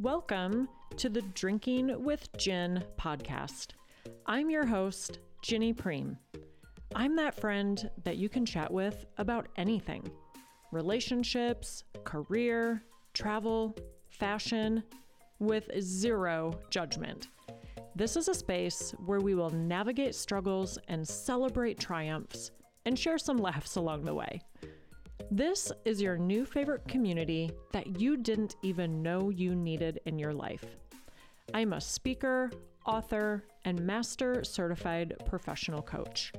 Welcome to the Drinking with Gin podcast. I'm your host, Ginny Priem. I'm that friend that you can chat with about anything relationships, career, travel, fashion, with zero judgment. This is a space where we will navigate struggles and celebrate triumphs and share some laughs along the way. This is your new favorite community that you didn't even know you needed in your life. I'm a speaker, author, and master certified professional coach.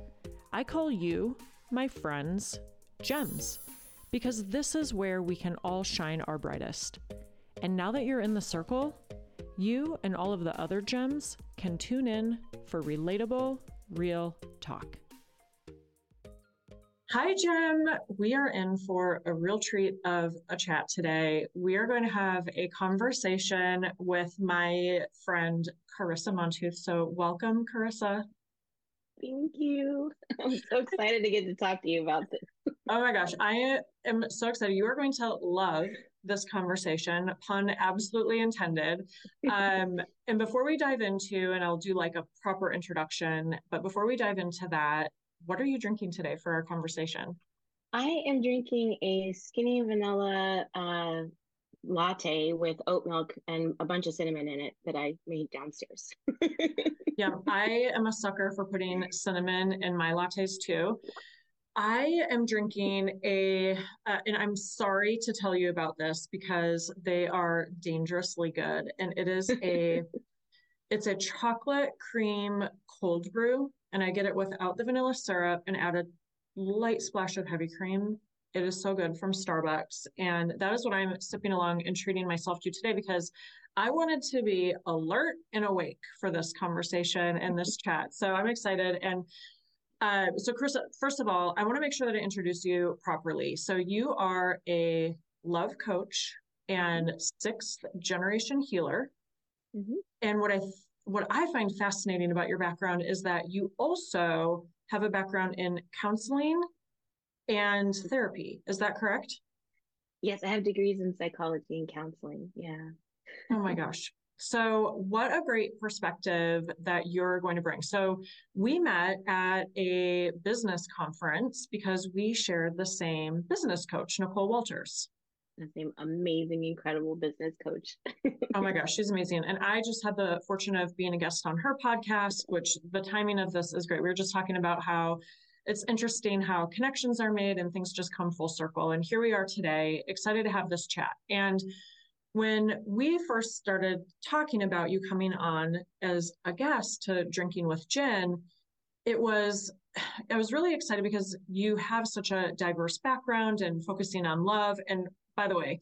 I call you, my friends, gems, because this is where we can all shine our brightest. And now that you're in the circle, you and all of the other gems can tune in for relatable, real talk. Hi, Jim. We are in for a real treat of a chat today. We are going to have a conversation with my friend Carisa Montooth. So, welcome, Carisa. Thank you. I'm so excited to get to talk to you about this. oh my gosh, I am so excited. You are going to love this conversation, pun absolutely intended. Um, and before we dive into, and I'll do like a proper introduction, but before we dive into that, what are you drinking today for our conversation? I am drinking a skinny vanilla uh, latte with oat milk and a bunch of cinnamon in it that I made downstairs. yeah, I am a sucker for putting cinnamon in my lattes too. I am drinking a, uh, and I'm sorry to tell you about this because they are dangerously good. And it is a, it's a chocolate cream cold brew, and I get it without the vanilla syrup and add a light splash of heavy cream. It is so good from Starbucks, and that is what I'm sipping along and treating myself to today because I wanted to be alert and awake for this conversation and this chat. So I'm excited and uh, so, Chris, first of all, I want to make sure that I introduce you properly. So, you are a love coach and sixth generation healer. Mm-hmm. And what I what I find fascinating about your background is that you also have a background in counseling and therapy. Is that correct? Yes, I have degrees in psychology and counseling. Yeah. oh my gosh. So, what a great perspective that you're going to bring. So, we met at a business conference because we shared the same business coach, Nicole Walters. The same amazing, incredible business coach. oh my gosh, she's amazing. And I just had the fortune of being a guest on her podcast, which the timing of this is great. We were just talking about how it's interesting how connections are made and things just come full circle. And here we are today, excited to have this chat. And when we first started talking about you coming on as a guest to Drinking with Gin, it was I was really excited because you have such a diverse background and focusing on love. And by the way,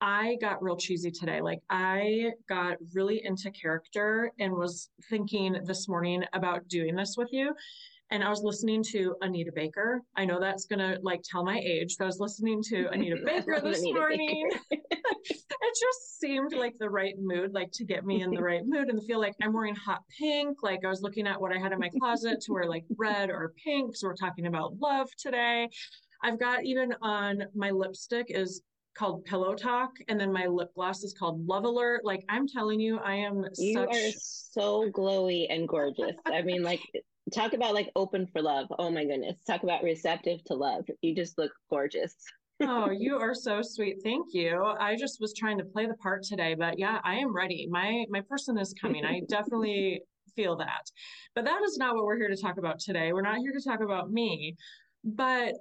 I got real cheesy today. Like I got really into character and was thinking this morning about doing this with you and I was listening to Anita Baker. I know that's gonna like tell my age. So I was listening to Anita Baker this Anita morning. Baker. it just seemed like the right mood, like to get me in the right mood and feel like I'm wearing hot pink. Like I was looking at what I had in my closet to wear like red or pink. So we're talking about love today. I've got even on my lipstick is called Pillow Talk, and then my lip gloss is called Love Alert. Like I'm telling you, I am. You such... are so glowy and gorgeous. I mean, like talk about like open for love. Oh my goodness. Talk about receptive to love. You just look gorgeous. oh, you are so sweet. Thank you. I just was trying to play the part today, but yeah, I am ready. My my person is coming. I definitely feel that. But that is not what we're here to talk about today. We're not here to talk about me. But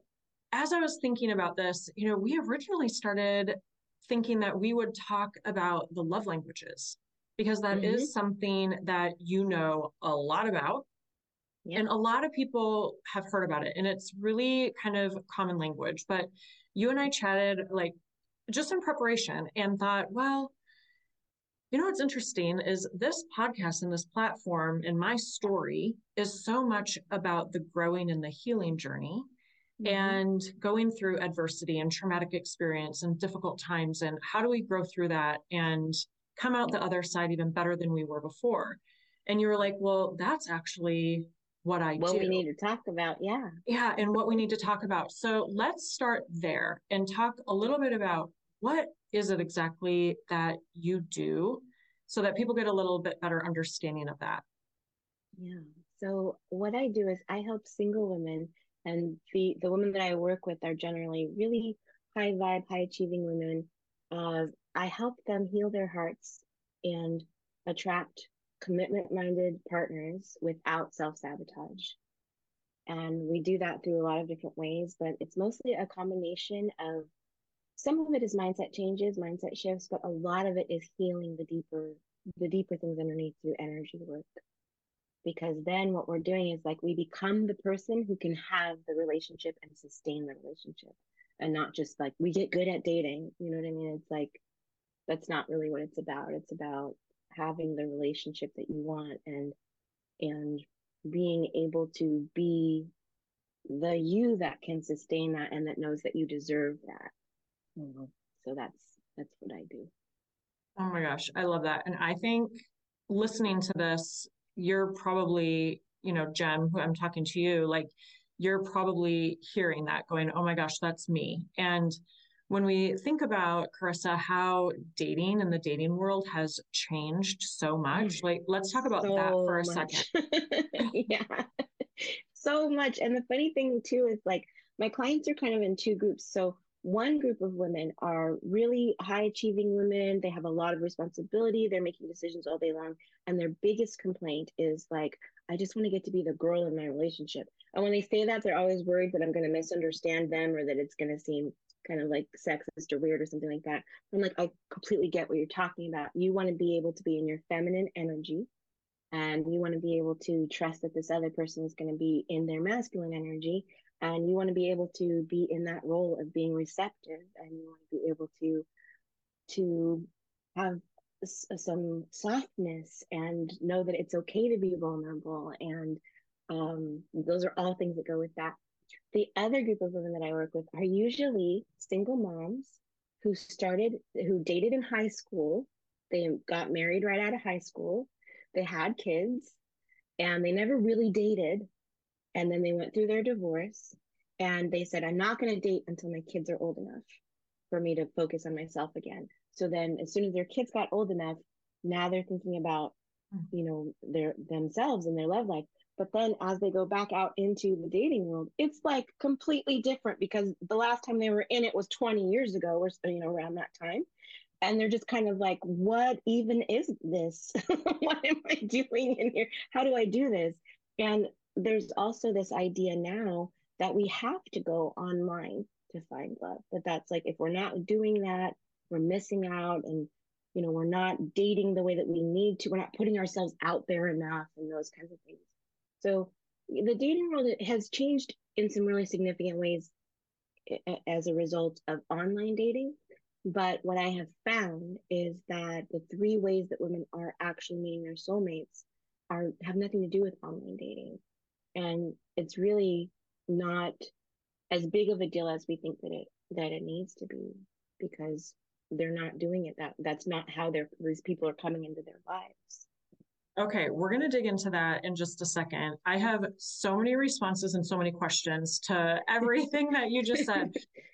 as I was thinking about this, you know, we originally started thinking that we would talk about the love languages because that mm-hmm. is something that you know a lot about Yep. And a lot of people have heard about it and it's really kind of common language. But you and I chatted like just in preparation and thought, well, you know what's interesting is this podcast and this platform and my story is so much about the growing and the healing journey mm-hmm. and going through adversity and traumatic experience and difficult times and how do we grow through that and come out the other side even better than we were before. And you were like, well, that's actually what I do. what do. we need to talk about. Yeah. Yeah. And what we need to talk about. So let's start there and talk a little bit about what is it exactly that you do so that people get a little bit better understanding of that? Yeah. So what I do is I help single women and the the women that I work with are generally really high vibe, high achieving women. Uh, I help them heal their hearts and attract commitment minded partners without self sabotage. And we do that through a lot of different ways, but it's mostly a combination of some of it is mindset changes, mindset shifts, but a lot of it is healing the deeper the deeper things underneath through energy work. Because then what we're doing is like we become the person who can have the relationship and sustain the relationship and not just like we get good at dating. You know what I mean? It's like that's not really what it's about. It's about having the relationship that you want and and being able to be the you that can sustain that and that knows that you deserve that. Mm-hmm. So that's that's what I do. Oh my gosh, I love that. And I think listening to this, you're probably, you know, Jen, who I'm talking to you, like you're probably hearing that going, oh my gosh, that's me. And when we think about Carisa, how dating and the dating world has changed so much, mm. like let's talk about so that for a much. second. yeah, so much. And the funny thing too is like my clients are kind of in two groups. So one group of women are really high achieving women. They have a lot of responsibility. They're making decisions all day long. And their biggest complaint is like, I just want to get to be the girl in my relationship. And when they say that, they're always worried that I'm going to misunderstand them or that it's going to seem kind of like sexist or weird or something like that. I'm like, I completely get what you're talking about. You want to be able to be in your feminine energy and you want to be able to trust that this other person is going to be in their masculine energy and you want to be able to be in that role of being receptive and you want to be able to to have some softness and know that it's okay to be vulnerable and um, those are all things that go with that the other group of women that I work with are usually single moms who started, who dated in high school. They got married right out of high school. They had kids and they never really dated. And then they went through their divorce and they said, I'm not going to date until my kids are old enough for me to focus on myself again. So then as soon as their kids got old enough, now they're thinking about, hmm. you know, their themselves and their love life. But then as they go back out into the dating world, it's like completely different because the last time they were in it was 20 years ago or, you know, around that time. And they're just kind of like, what even is this? what am I doing in here? How do I do this? And there's also this idea now that we have to go online to find love. That that's like, if we're not doing that, we're missing out. And, you know, we're not dating the way that we need to. We're not putting ourselves out there enough and those kinds of things. So the dating world has changed in some really significant ways as a result of online dating. But what I have found is that the three ways that women are actually meeting their soulmates are have nothing to do with online dating. And it's really not as big of a deal as we think that it that it needs to be because they're not doing it that that's not how they're these people are coming into their lives Okay, we're going to dig into that in just a second. I have so many responses and so many questions to everything that you just said.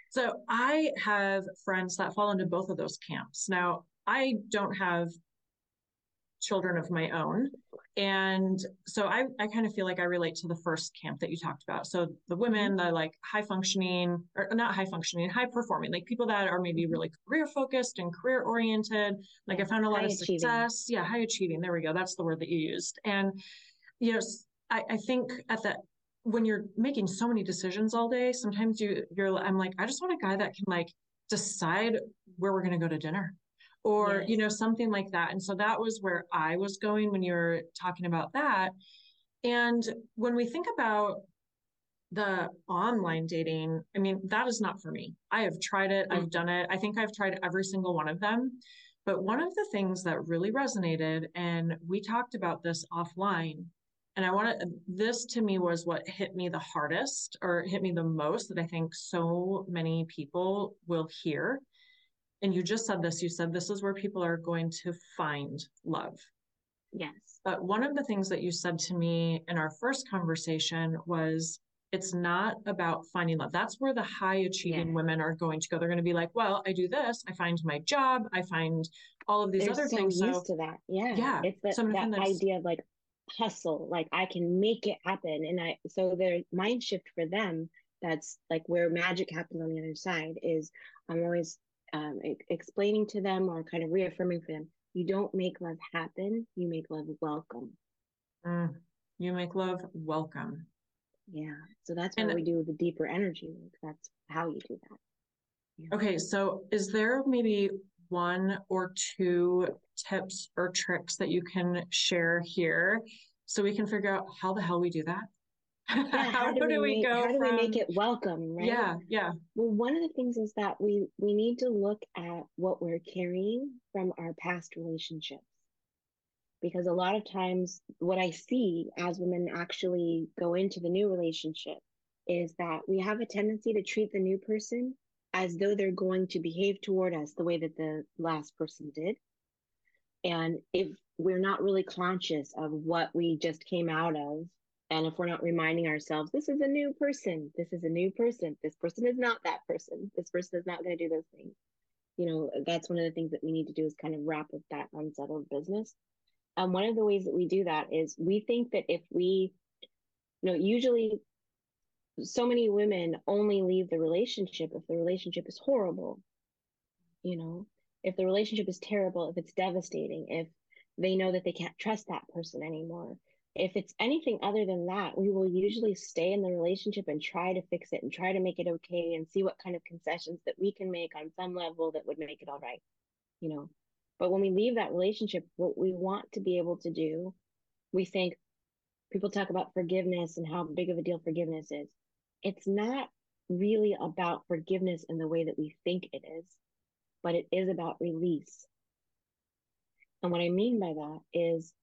So, I have friends that fall into both of those camps. Now, I don't have children of my own. And so I, I kind of feel like I relate to the first camp that you talked about. So the women, the mm-hmm. like high functioning, or not high functioning, high performing, like people that are maybe really career focused and career oriented. Like I found a lot high of achieving. success. Yeah, high achieving. There we go. That's the word that you used. And, you know, I, I think at that, when you're making so many decisions all day, sometimes you, you're, I'm like, I just want a guy that can like decide where we're going to go to dinner or yes. you know something like that. And so that was where i was going when you were talking about that. And when we think about the online dating i mean that is not for me. I have tried it. I've mm. done it. I think i've tried every single one of them. But one of the things that really resonated and we talked about this offline and i want to this to me was what hit me the hardest or hit me the most that i think so many people will hear and you just said this you said this is where people are going to find love yes but one of the things that you said to me in our first conversation was it's not about finding love. That's where the high achieving yeah. women are going to go. They're going to be like, well, I do this, I find my job, I find all of these They're other so things. Used so to that. Yeah. Yeah. It's the, so that idea of like hustle, like I can make it happen. And I so their mind shift for them, that's like where magic happens on the other side, is I'm always um, explaining to them or kind of reaffirming for them, you don't make love happen, you make love welcome. Mm, you make love welcome. Yeah. So that's what and, we do the deeper energy work. That's how you do that. Yeah. Okay. So is there maybe one or two tips or tricks that you can share here so we can figure out how the hell we do that? Yeah, how, how, do, we, make, go how do from... we make it welcome right? yeah yeah. Well one of the things is that we we need to look at what we're carrying from our past relationships. Because a lot of times what i see as women actually go into the new relationship is that we have a tendency to treat the new person as though they're going to behave toward us the way that the last person did. And if we're not really conscious of what we just came out of and if we're not reminding ourselves this is a new person this is a new person this person is not that person this person is not going to do those things you know that's one of the things that we need to do is kind of wrap up that unsettled business and one of the ways that we do that is we think that if we, you know, usually so many women only leave the relationship if the relationship is horrible. You know, if the relationship is terrible, if it's devastating, if they know that they can't trust that person anymore. If it's anything other than that, we will usually stay in the relationship and try to fix it and try to make it okay and see what kind of concessions that we can make on some level that would make it all right. You know, but when we leave that relationship, what we want to be able to do, we think people talk about forgiveness and how big of a deal forgiveness is. It's not really about forgiveness in the way that we think it is, but it is about release. And what I mean by that is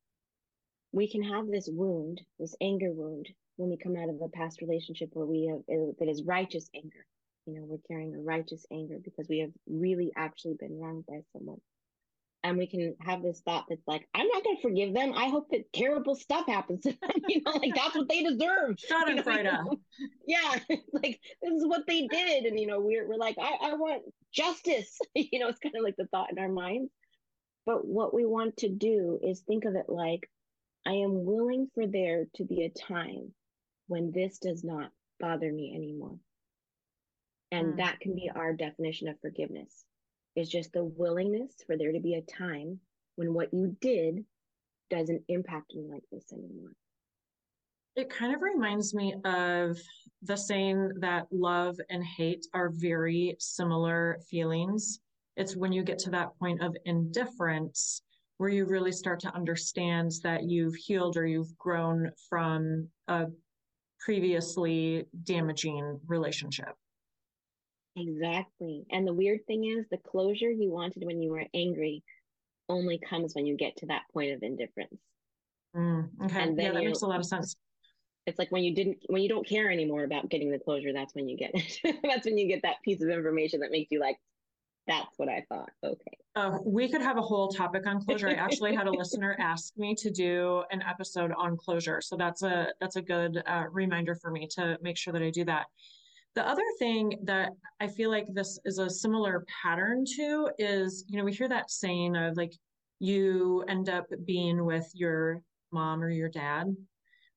we can have this wound, this anger wound, when we come out of a past relationship where we have uh, that is righteous anger. You know, we're carrying a righteous anger because we have really actually been wronged by someone and we can have this thought that's like, I'm not going to forgive them. I hope that terrible stuff happens to them. you know, like that's what they deserve. Shut it right up. Yeah, like this is what they did, and you know, we're we're like, I I want justice. you know, it's kind of like the thought in our minds. But what we want to do is think of it like, I am willing for there to be a time when this does not bother me anymore. And mm. that can be our definition of forgiveness is just the willingness for there to be a time when what you did doesn't impact me like this anymore. It kind of reminds me of the saying that love and hate are very similar feelings. It's when you get to that point of indifference where you really start to understand that you've healed or you've grown from a previously damaging relationship. Exactly. And the weird thing is, the closure you wanted when you were angry only comes when you get to that point of indifference. Mm, okay. And then yeah, that makes a lot of sense. It's like when you didn't, when you don't care anymore about getting the closure, that's when you get it. that's when you get that piece of information that makes you like, that's what I thought. Okay. Uh, we could have a whole topic on closure. I actually had a listener ask me to do an episode on closure, so that's a that's a good uh, reminder for me to make sure that I do that. The other thing that I feel like this is a similar pattern to is, you know, we hear that saying of like, you end up being with your mom or your dad,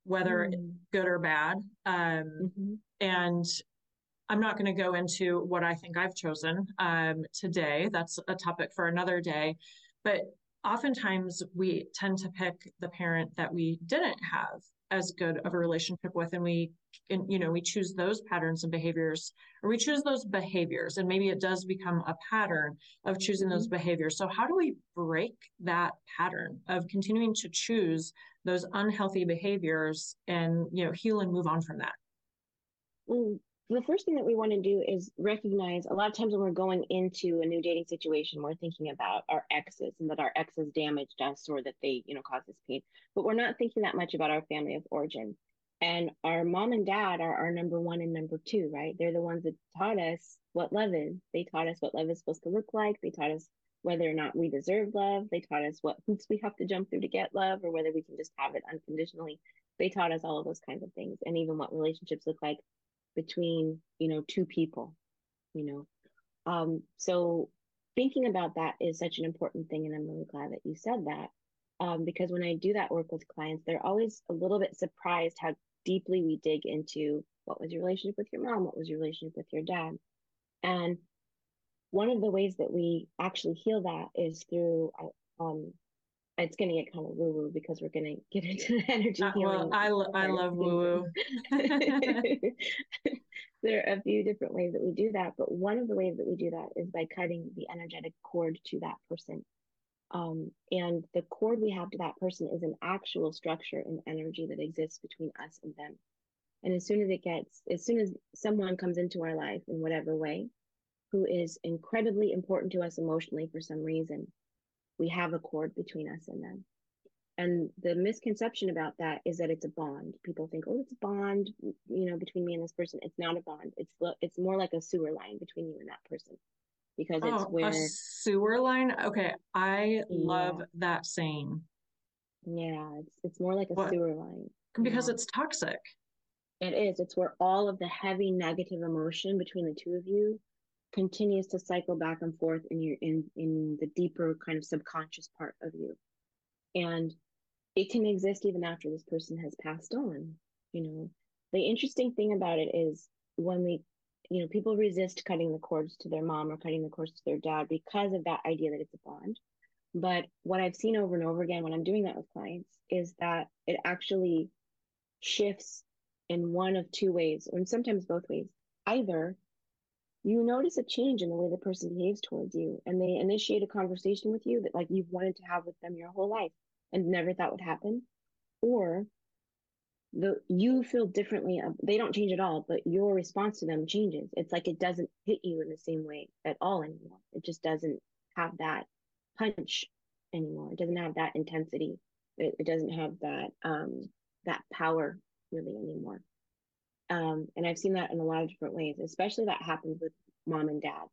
whether mm. good or bad. Um, mm-hmm. And I'm not going to go into what I think I've chosen um, today. That's a topic for another day. But oftentimes we tend to pick the parent that we didn't have as good of a relationship with and we and you know we choose those patterns and behaviors or we choose those behaviors and maybe it does become a pattern of choosing those mm-hmm. behaviors so how do we break that pattern of continuing to choose those unhealthy behaviors and you know heal and move on from that well the first thing that we want to do is recognize a lot of times when we're going into a new dating situation, we're thinking about our exes and that our exes damaged us or that they, you know, caused us pain. But we're not thinking that much about our family of origin. And our mom and dad are our number one and number two, right? They're the ones that taught us what love is. They taught us what love is supposed to look like. They taught us whether or not we deserve love. They taught us what hoops we have to jump through to get love or whether we can just have it unconditionally. They taught us all of those kinds of things and even what relationships look like between, you know, two people, you know. Um, so thinking about that is such an important thing. And I'm really glad that you said that. Um, because when I do that work with clients, they're always a little bit surprised how deeply we dig into what was your relationship with your mom? What was your relationship with your dad? And one of the ways that we actually heal that is through um, it's going to get kind of woo woo because we're going to get into the energy uh, healing. Well, I, lo- I love woo woo. there are a few different ways that we do that, but one of the ways that we do that is by cutting the energetic cord to that person. Um, and the cord we have to that person is an actual structure and energy that exists between us and them. And as soon as it gets, as soon as someone comes into our life in whatever way, who is incredibly important to us emotionally for some reason, we have a cord between us and them. And the misconception about that is that it's a bond. People think, oh, it's a bond, you know, between me and this person. It's not a bond. It's it's more like a sewer line between you and that person, because it's oh, where a sewer line. Okay, I love that saying. Yeah, it's it's more like a what? sewer line because yeah. it's toxic. It is. It's where all of the heavy negative emotion between the two of you continues to cycle back and forth in your in in the deeper kind of subconscious part of you. And it can exist even after this person has passed on you know. The interesting thing about it is when we you know people resist cutting the cords to their mom or cutting the cords to their dad because of that idea that it's a bond. But what i've seen over and over again when i'm doing that with clients is that it actually shifts in one of two ways or sometimes both ways. Either you notice a change in the way the person behaves towards you and they initiate a conversation with you that like you've wanted to have with them your whole life and never thought would happen or the you feel differently they don't change at all but your response to them changes. It's like it doesn't hit you in the same way at all anymore. It just doesn't have that punch anymore. It doesn't have that intensity. It, it doesn't have that um that power really anymore um, and I've seen that in a lot of different ways, especially that happens with mom and dad,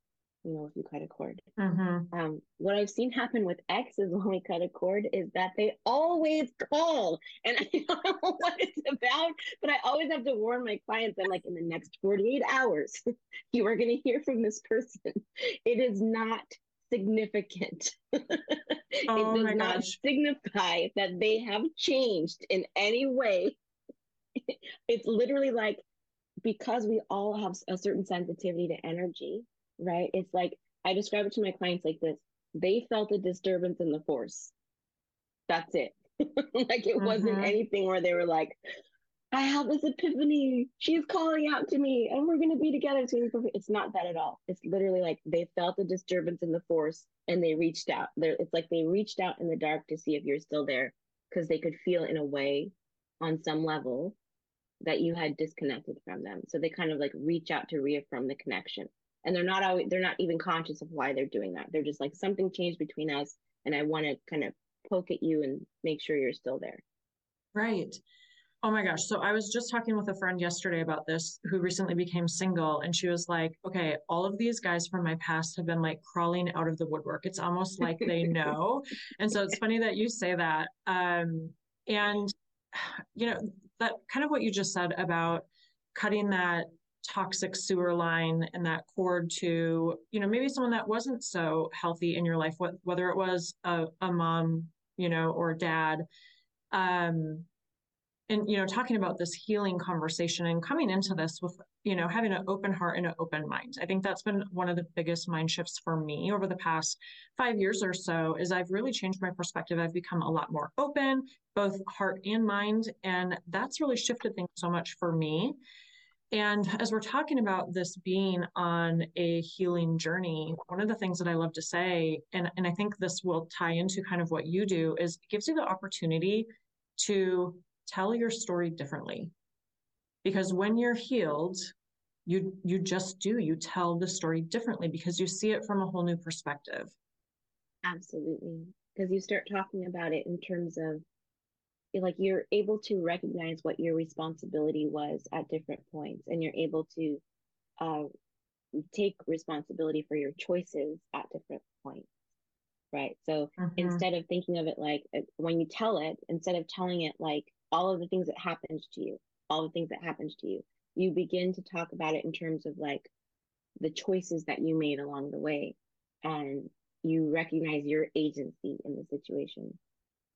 you know, if you cut a cord. Mm-hmm. Um, what I've seen happen with exes when we cut a cord is that they always call. And I don't know what it's about, but I always have to warn my clients I'm like, in the next 48 hours, you are going to hear from this person. It is not significant. Oh it does not gosh. signify that they have changed in any way. it's literally like because we all have a certain sensitivity to energy, right? It's like I describe it to my clients like this they felt a disturbance in the force. That's it. like it mm-hmm. wasn't anything where they were like, I have this epiphany. She's calling out to me and we're going to be together. It's, it's not that at all. It's literally like they felt a disturbance in the force and they reached out. It's like they reached out in the dark to see if you're still there because they could feel in a way on some level that you had disconnected from them. So they kind of like reach out to reaffirm the connection. And they're not always they're not even conscious of why they're doing that. They're just like something changed between us and I want to kind of poke at you and make sure you're still there. Right. Oh my gosh. So I was just talking with a friend yesterday about this who recently became single. And she was like, okay, all of these guys from my past have been like crawling out of the woodwork. It's almost like they know. and so it's funny that you say that. Um, and, you know, that kind of what you just said about cutting that toxic sewer line and that cord to you know maybe someone that wasn't so healthy in your life whether it was a, a mom you know or dad um and you know talking about this healing conversation and coming into this with you know having an open heart and an open mind. I think that's been one of the biggest mind shifts for me over the past five years or so is i've really changed my perspective. I've become a lot more open both heart and mind and that's really shifted things so much for me. And as we're talking about this being on a healing journey, one of the things that I love to say, and, and I think this will tie into kind of what you do, is it gives you the opportunity to tell your story differently. Because when you're healed, you you just do you tell the story differently because you see it from a whole new perspective. Absolutely. Because you start talking about it in terms of like you're able to recognize what your responsibility was at different points and you're able to uh, take responsibility for your choices at different points right? So mm-hmm. instead of thinking of it like uh, when you tell it, instead of telling it like all of the things that happened to you, all the things that happened to you, you begin to talk about it in terms of like the choices that you made along the way and you recognize your agency in the situation.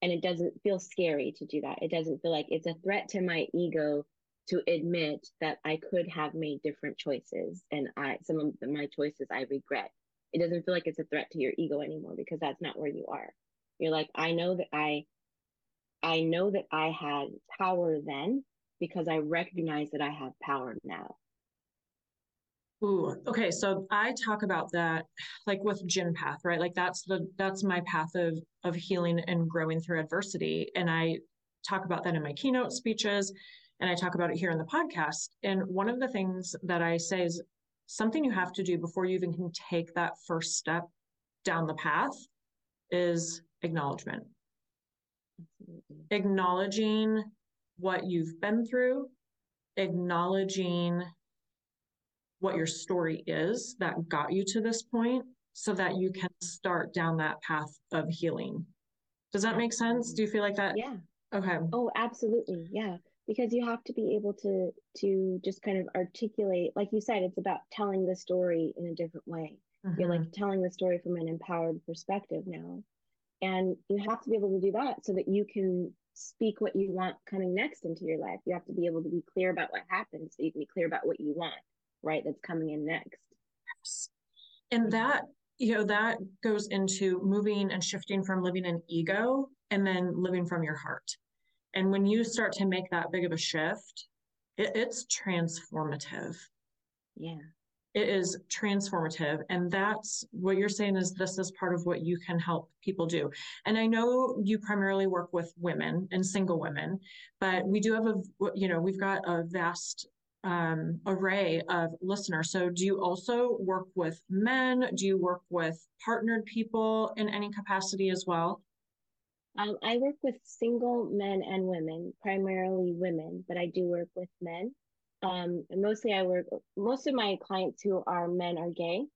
And it doesn't feel scary to do that. It doesn't feel like it's a threat to my ego to admit that i could have made different choices and i some of my choices i regret. It doesn't feel like it's a threat to your ego anymore because that's not where you are. You're like i know that i i know that i had power then because i recognize that i have power now Ooh, okay. So I talk about that like with Jinn path, right? Like that's the that's my path of of healing and growing through adversity. And I talk about that in my keynote speeches and I talk about it here in the podcast. And one of the things that I say is something you have to do before you even can take that first step down the path is acknowledgement. Absolutely. Acknowledging what you've been through, acknowledging what your story is that got you to this point so that you can start down that path of healing. Does that make sense? Do you feel like that? Yeah. Okay. Oh, absolutely. Yeah. Because you have to be able to to just kind of articulate, like you said, it's about telling the story in a different way. Mm-hmm. You're like telling the story from an empowered perspective now. And you have to be able to do that so that you can speak what you want coming next into your life. You have to be able to be clear about what happened so you can be clear about what you want right that's coming in next Yes. and that you know that goes into moving and shifting from living in ego and then living from your heart and when you start to make that big of a shift it, it's transformative yeah it is transformative and that's what you're saying is this is part of what you can help people do and i know you primarily work with women and single women but we do have a you know we've got a vast um, array of listeners. So, do you also work with men? Do you work with partnered people in any capacity as well? Um, I work with single men and women, primarily women, but I do work with men. Um, mostly, I work. Most of my clients who are men are gay,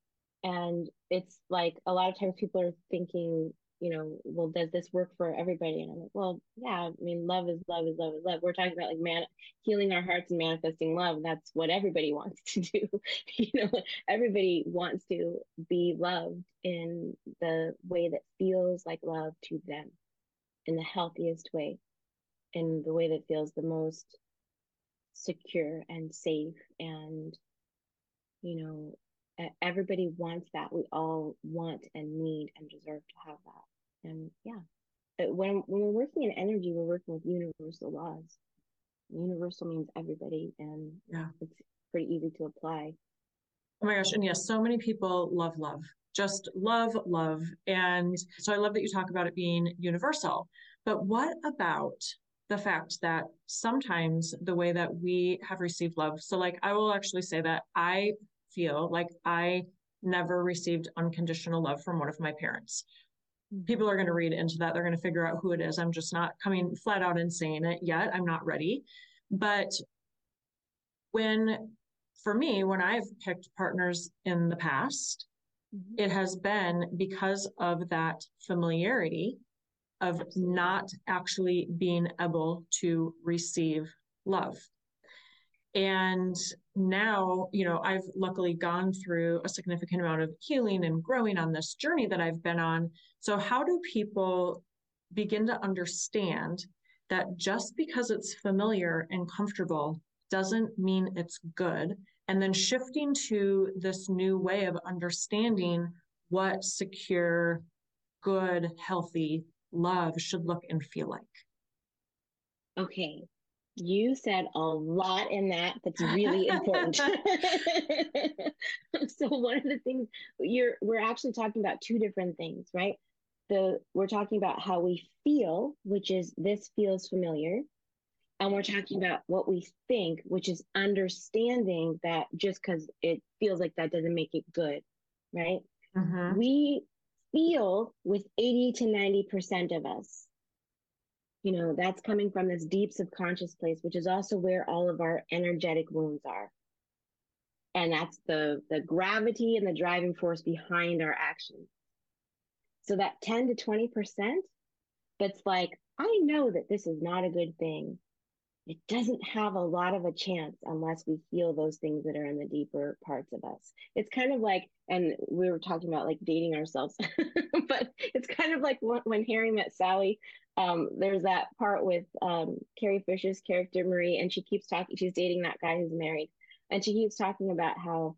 and it's like a lot of times people are thinking you know, well, does this work for everybody? And I'm like, well, yeah, I mean, love is love is love is love. We're talking about like man healing our hearts and manifesting love. That's what everybody wants to do. you know, everybody wants to be loved in the way that feels like love to them in the healthiest way, in the way that feels the most secure and safe and you know everybody wants that. We all want and need and deserve to have that. And yeah, uh, when when we're working in energy, we're working with universal laws. Universal means everybody, and yeah, it's pretty easy to apply. Oh my gosh! And yes, so many people love love, just love love, and so I love that you talk about it being universal. But what about the fact that sometimes the way that we have received love, so like I will actually say that I feel like I never received unconditional love from one of my parents. Mm-hmm. People are going to read into that. They're going to figure out who it is. I'm just not coming flat out and saying it yet. I'm not ready. But when, for me, when I've picked partners in the past, mm-hmm. it has been because of that familiarity of not actually being able to receive love. And now, you know, I've luckily gone through a significant amount of healing and growing on this journey that I've been on. So, how do people begin to understand that just because it's familiar and comfortable doesn't mean it's good? And then shifting to this new way of understanding what secure, good, healthy love should look and feel like. Okay, you said a lot in that that's really important. so one of the things you're we're actually talking about two different things, right? The we're talking about how we feel, which is this feels familiar. And we're talking about what we think, which is understanding that just because it feels like that doesn't make it good, right? Mm-hmm. We feel with 80 to 90% of us. You know that's coming from this deep subconscious place which is also where all of our energetic wounds are. And that's the the gravity and the driving force behind our actions So that 10 to 20% that's like, I know that this is not a good thing. It doesn't have a lot of a chance unless we heal those things that are in the deeper parts of us. It's kind of like, and we were talking about like dating ourselves, but it's kind of like when Harry met Sally. Um, there's that part with um, Carrie Fisher's character Marie, and she keeps talking. She's dating that guy who's married, and she keeps talking about how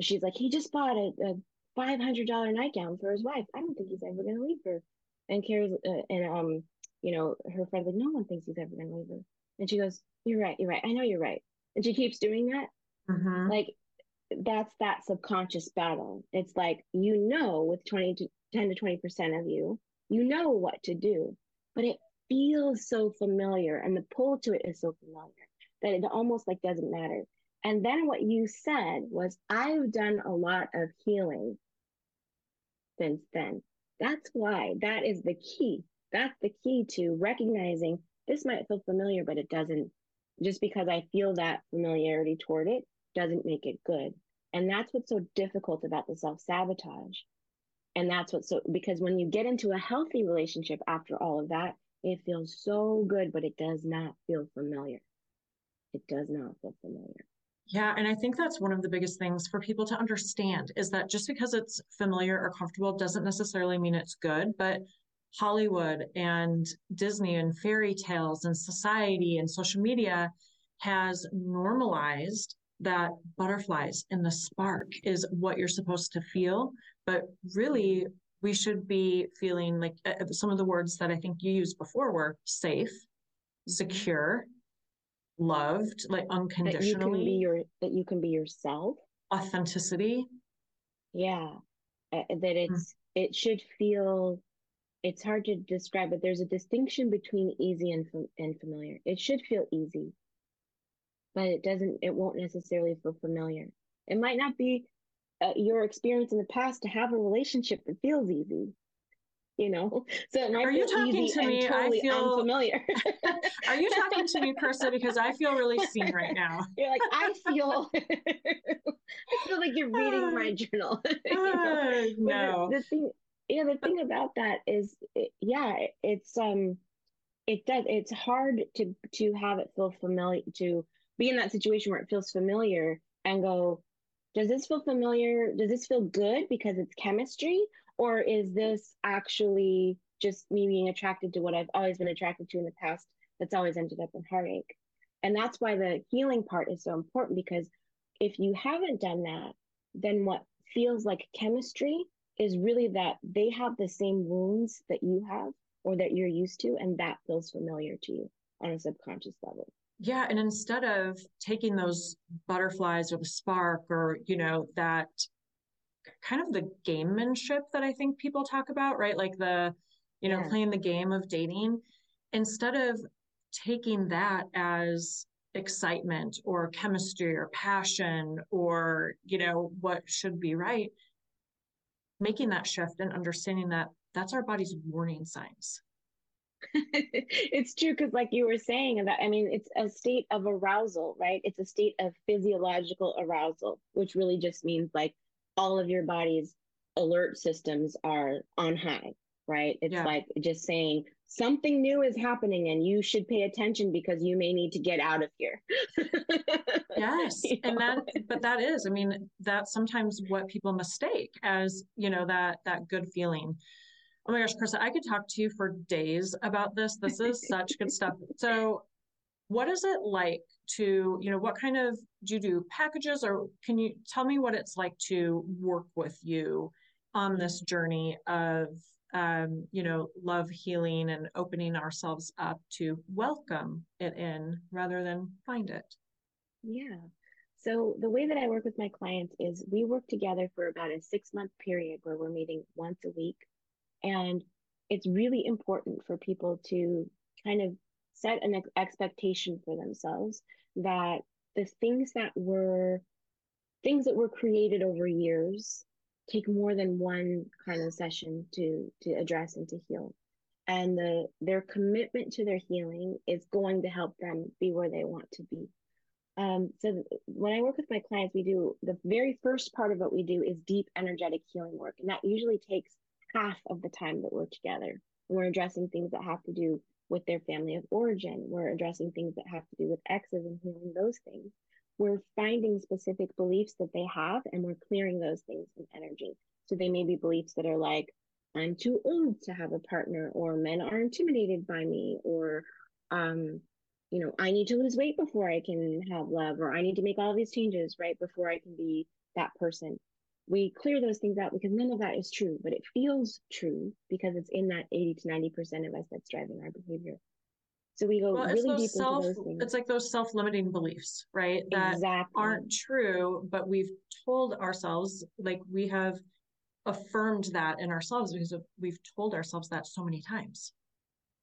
she's like, he just bought a, a five hundred dollar nightgown for his wife. I don't think he's ever gonna leave her. And Carrie's uh, and um, you know, her friend's like, no one thinks he's ever gonna leave her. And she goes, you're right, you're right. I know you're right. And she keeps doing that. Mm-hmm. Like that's that subconscious battle. It's like you know, with twenty to ten to twenty percent of you, you know what to do, but it feels so familiar, and the pull to it is so familiar that it almost like doesn't matter. And then what you said was, I've done a lot of healing since then. That's why that is the key. That's the key to recognizing this might feel familiar, but it doesn't. Just because I feel that familiarity toward it doesn't make it good. And that's what's so difficult about the self sabotage. And that's what's so, because when you get into a healthy relationship after all of that, it feels so good, but it does not feel familiar. It does not feel familiar. Yeah, and I think that's one of the biggest things for people to understand is that just because it's familiar or comfortable doesn't necessarily mean it's good, but Hollywood and Disney and fairy tales and society and social media has normalized that butterflies and the spark is what you're supposed to feel, but really we should be feeling like uh, some of the words that I think you used before were safe, secure, loved like unconditionally that you can be your that you can be yourself. Authenticity. Yeah. Uh, that it's mm. it should feel it's hard to describe but there's a distinction between easy and, and familiar. It should feel easy but it doesn't it won't necessarily feel familiar. It might not be uh, your experience in the past to have a relationship that feels easy you know? So it might are you talking to me? Totally i feel unfamiliar. Are you talking to me Carisa? because i feel really seen right now? You're like i feel i feel like you're reading my journal. Uh, no the, the, thing yeah the thing about that is it, yeah it's um it does it's hard to to have it feel familiar to be in that situation where it feels familiar and go does this feel familiar does this feel good because it's chemistry or is this actually just me being attracted to what I've always been attracted to in the past that's always ended up in heartache? And that's why the healing part is so important because if you haven't done that, then what feels like chemistry is really that they have the same wounds that you have or that you're used to, and that feels familiar to you on a subconscious level. Yeah. And instead of taking those butterflies or the spark or, you know, that kind of the gamemanship that I think people talk about, right? Like the, you know, yeah. playing the game of dating, instead of taking that as excitement or chemistry or passion or, you know, what should be right, making that shift and understanding that that's our body's warning signs. it's true because like you were saying that i mean it's a state of arousal right it's a state of physiological arousal which really just means like all of your body's alert systems are on high, right? It's yeah. like just saying something new is happening and you should pay attention because you may need to get out of here. yes. You know? And that but that is, I mean, that's sometimes what people mistake as, you know, that that good feeling. Oh my gosh, Carisa, I could talk to you for days about this. This is such good stuff. So what is it like to you know what kind of do you do packages or can you tell me what it's like to work with you on this journey of um, you know love healing and opening ourselves up to welcome it in rather than find it. Yeah. So the way that i work with my clients is we work together for about a six month period where we're meeting once a week. And it's really important for people to kind of set an ex- expectation for themselves that the things that were things that were created over years take more than one kind of session to to address and to heal and the their commitment to their healing is going to help them be where they want to be um, so when i work with my clients we do the very first part of what we do is deep energetic healing work and that usually takes half of the time that we're together. We're addressing things that have to do with their family of origin. We're addressing things that have to do with exes and healing those things. We're finding specific beliefs that they have and we're clearing those things in energy. So they may be beliefs that are like, I'm too old to have a partner, or men are intimidated by me, or, um, you know, I need to lose weight before I can have love, or I need to make all these changes right before I can be that person. We clear those things out because none of that is true, but it feels true because it's in that 80 to 90% of us that's driving our behavior. So we go well, really deep self, into those things. It's like those self-limiting beliefs, right? That exactly. aren't true, but we've told ourselves, like we have affirmed that in ourselves because we've told ourselves that so many times.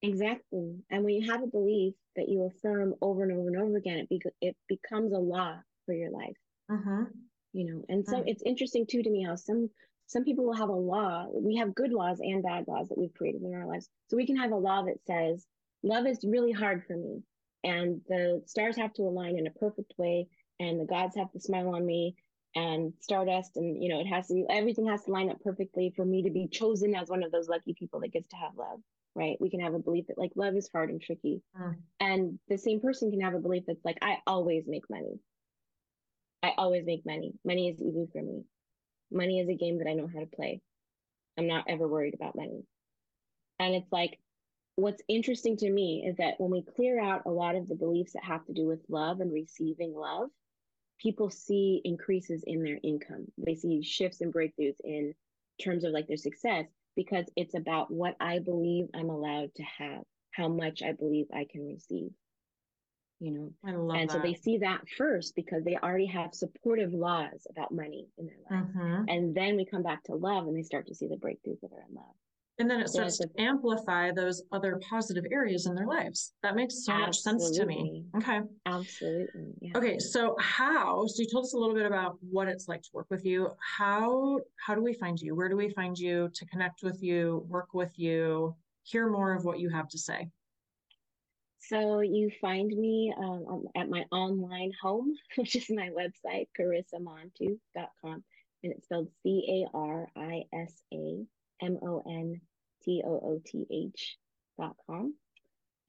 Exactly. And when you have a belief that you affirm over and over and over again, it, be- it becomes a law for your life. Uh-huh. You know, and so mm-hmm. it's interesting too to me how some some people will have a law. We have good laws and bad laws that we've created in our lives. So we can have a law that says love is really hard for me, and the stars have to align in a perfect way, and the gods have to smile on me, and stardust and you know it has to be everything has to line up perfectly for me to be chosen as one of those lucky people that gets to have love right? We can have a belief that like love is hard and tricky. Mm. and the same person can have a belief that's like i always make money. I always make money. Money is easy for me. Money is a game that i know how to play. I'm not ever worried about money. And it's like what's interesting to me is that when we clear out a lot of the beliefs that have to do with love and receiving love people see increases in their income. They see shifts and breakthroughs in terms of like their success because it's about what I believe I'm allowed to have, how much I believe I can receive. You know, I and that. so they see that first because they already have supportive laws about money in their life. Mm-hmm. And then we come back to love and they start to see the breakthroughs that are in love. And then it starts to amplify those other positive areas in their lives. That makes so Absolutely. much sense to me. Okay. Absolutely. Yeah. Okay. So how, so you told us a little bit about what it's like to work with you. How, how do we find you? Where do we find you to connect with you, work with you, hear more of what you have to say? So you find me um, at my online home, which is my website, carisamontooth.com. And it's spelled C A R I S A M O N T O O T H dot com.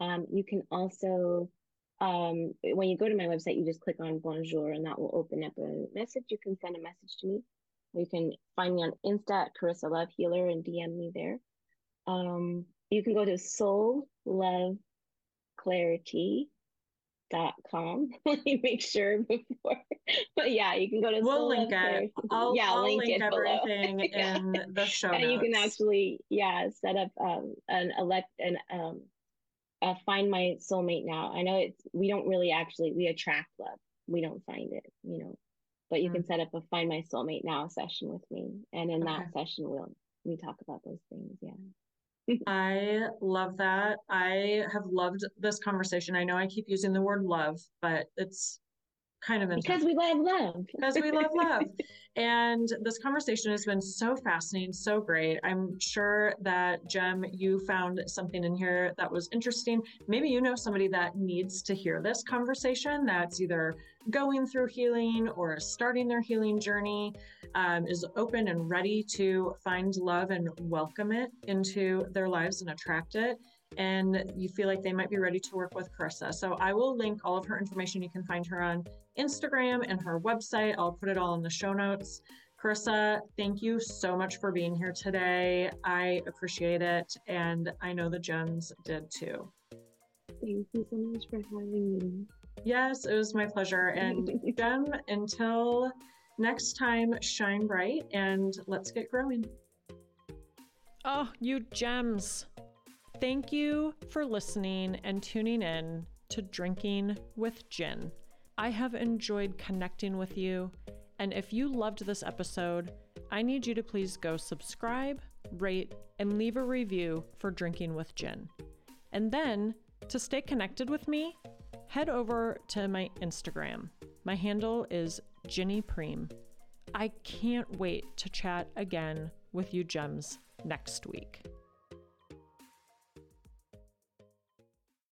Um, you can also, um, when you go to my website, you just click on Bonjour and that will open up a message. You can send a message to me. You can find me on Insta at Carisa Love Healer and DM me there. Um, you can go to Soul Love Clarity dot com. Let me make sure before. But yeah, you can go to. We'll link it. I'll, yeah, I'll link, link everything in the show. And you can actually, yeah, set up um an elect and um uh, find my soulmate now. I know it's we don't really actually we attract love. We don't find it, you know. But you mm. can set up a find my soulmate now session with me, and in okay. that session we'll we talk about those things. Yeah. I love that. I have loved this conversation. I know I keep using the word love, but it's kind of because we love love. because we love love. And this conversation has been so fascinating, so great. I'm sure that gem, you found something in here that was interesting. Maybe you know somebody that needs to hear this conversation that's either going through healing or starting their healing journey, um, is open and ready to find love and welcome it into their lives and attract it and you feel like they might be ready to work with Carisa. So I will link all of her information. You can find her on Instagram and her website. I'll put it all in the show notes. Carisa, thank you so much for being here today. I appreciate it. And I know the gems did too. Thank you so much for having me. Yes, it was my pleasure. And gem, until next time, shine bright and let's get growing. Oh, you gems. Thank you for listening and tuning in to Drinking with Gin. I have enjoyed connecting with you, and if you loved this episode, I need you to please go subscribe, rate, and leave a review for Drinking with Gin. And then, to stay connected with me, head over to my Instagram. My handle is Ginny Priem. I can't wait to chat again with you gems next week.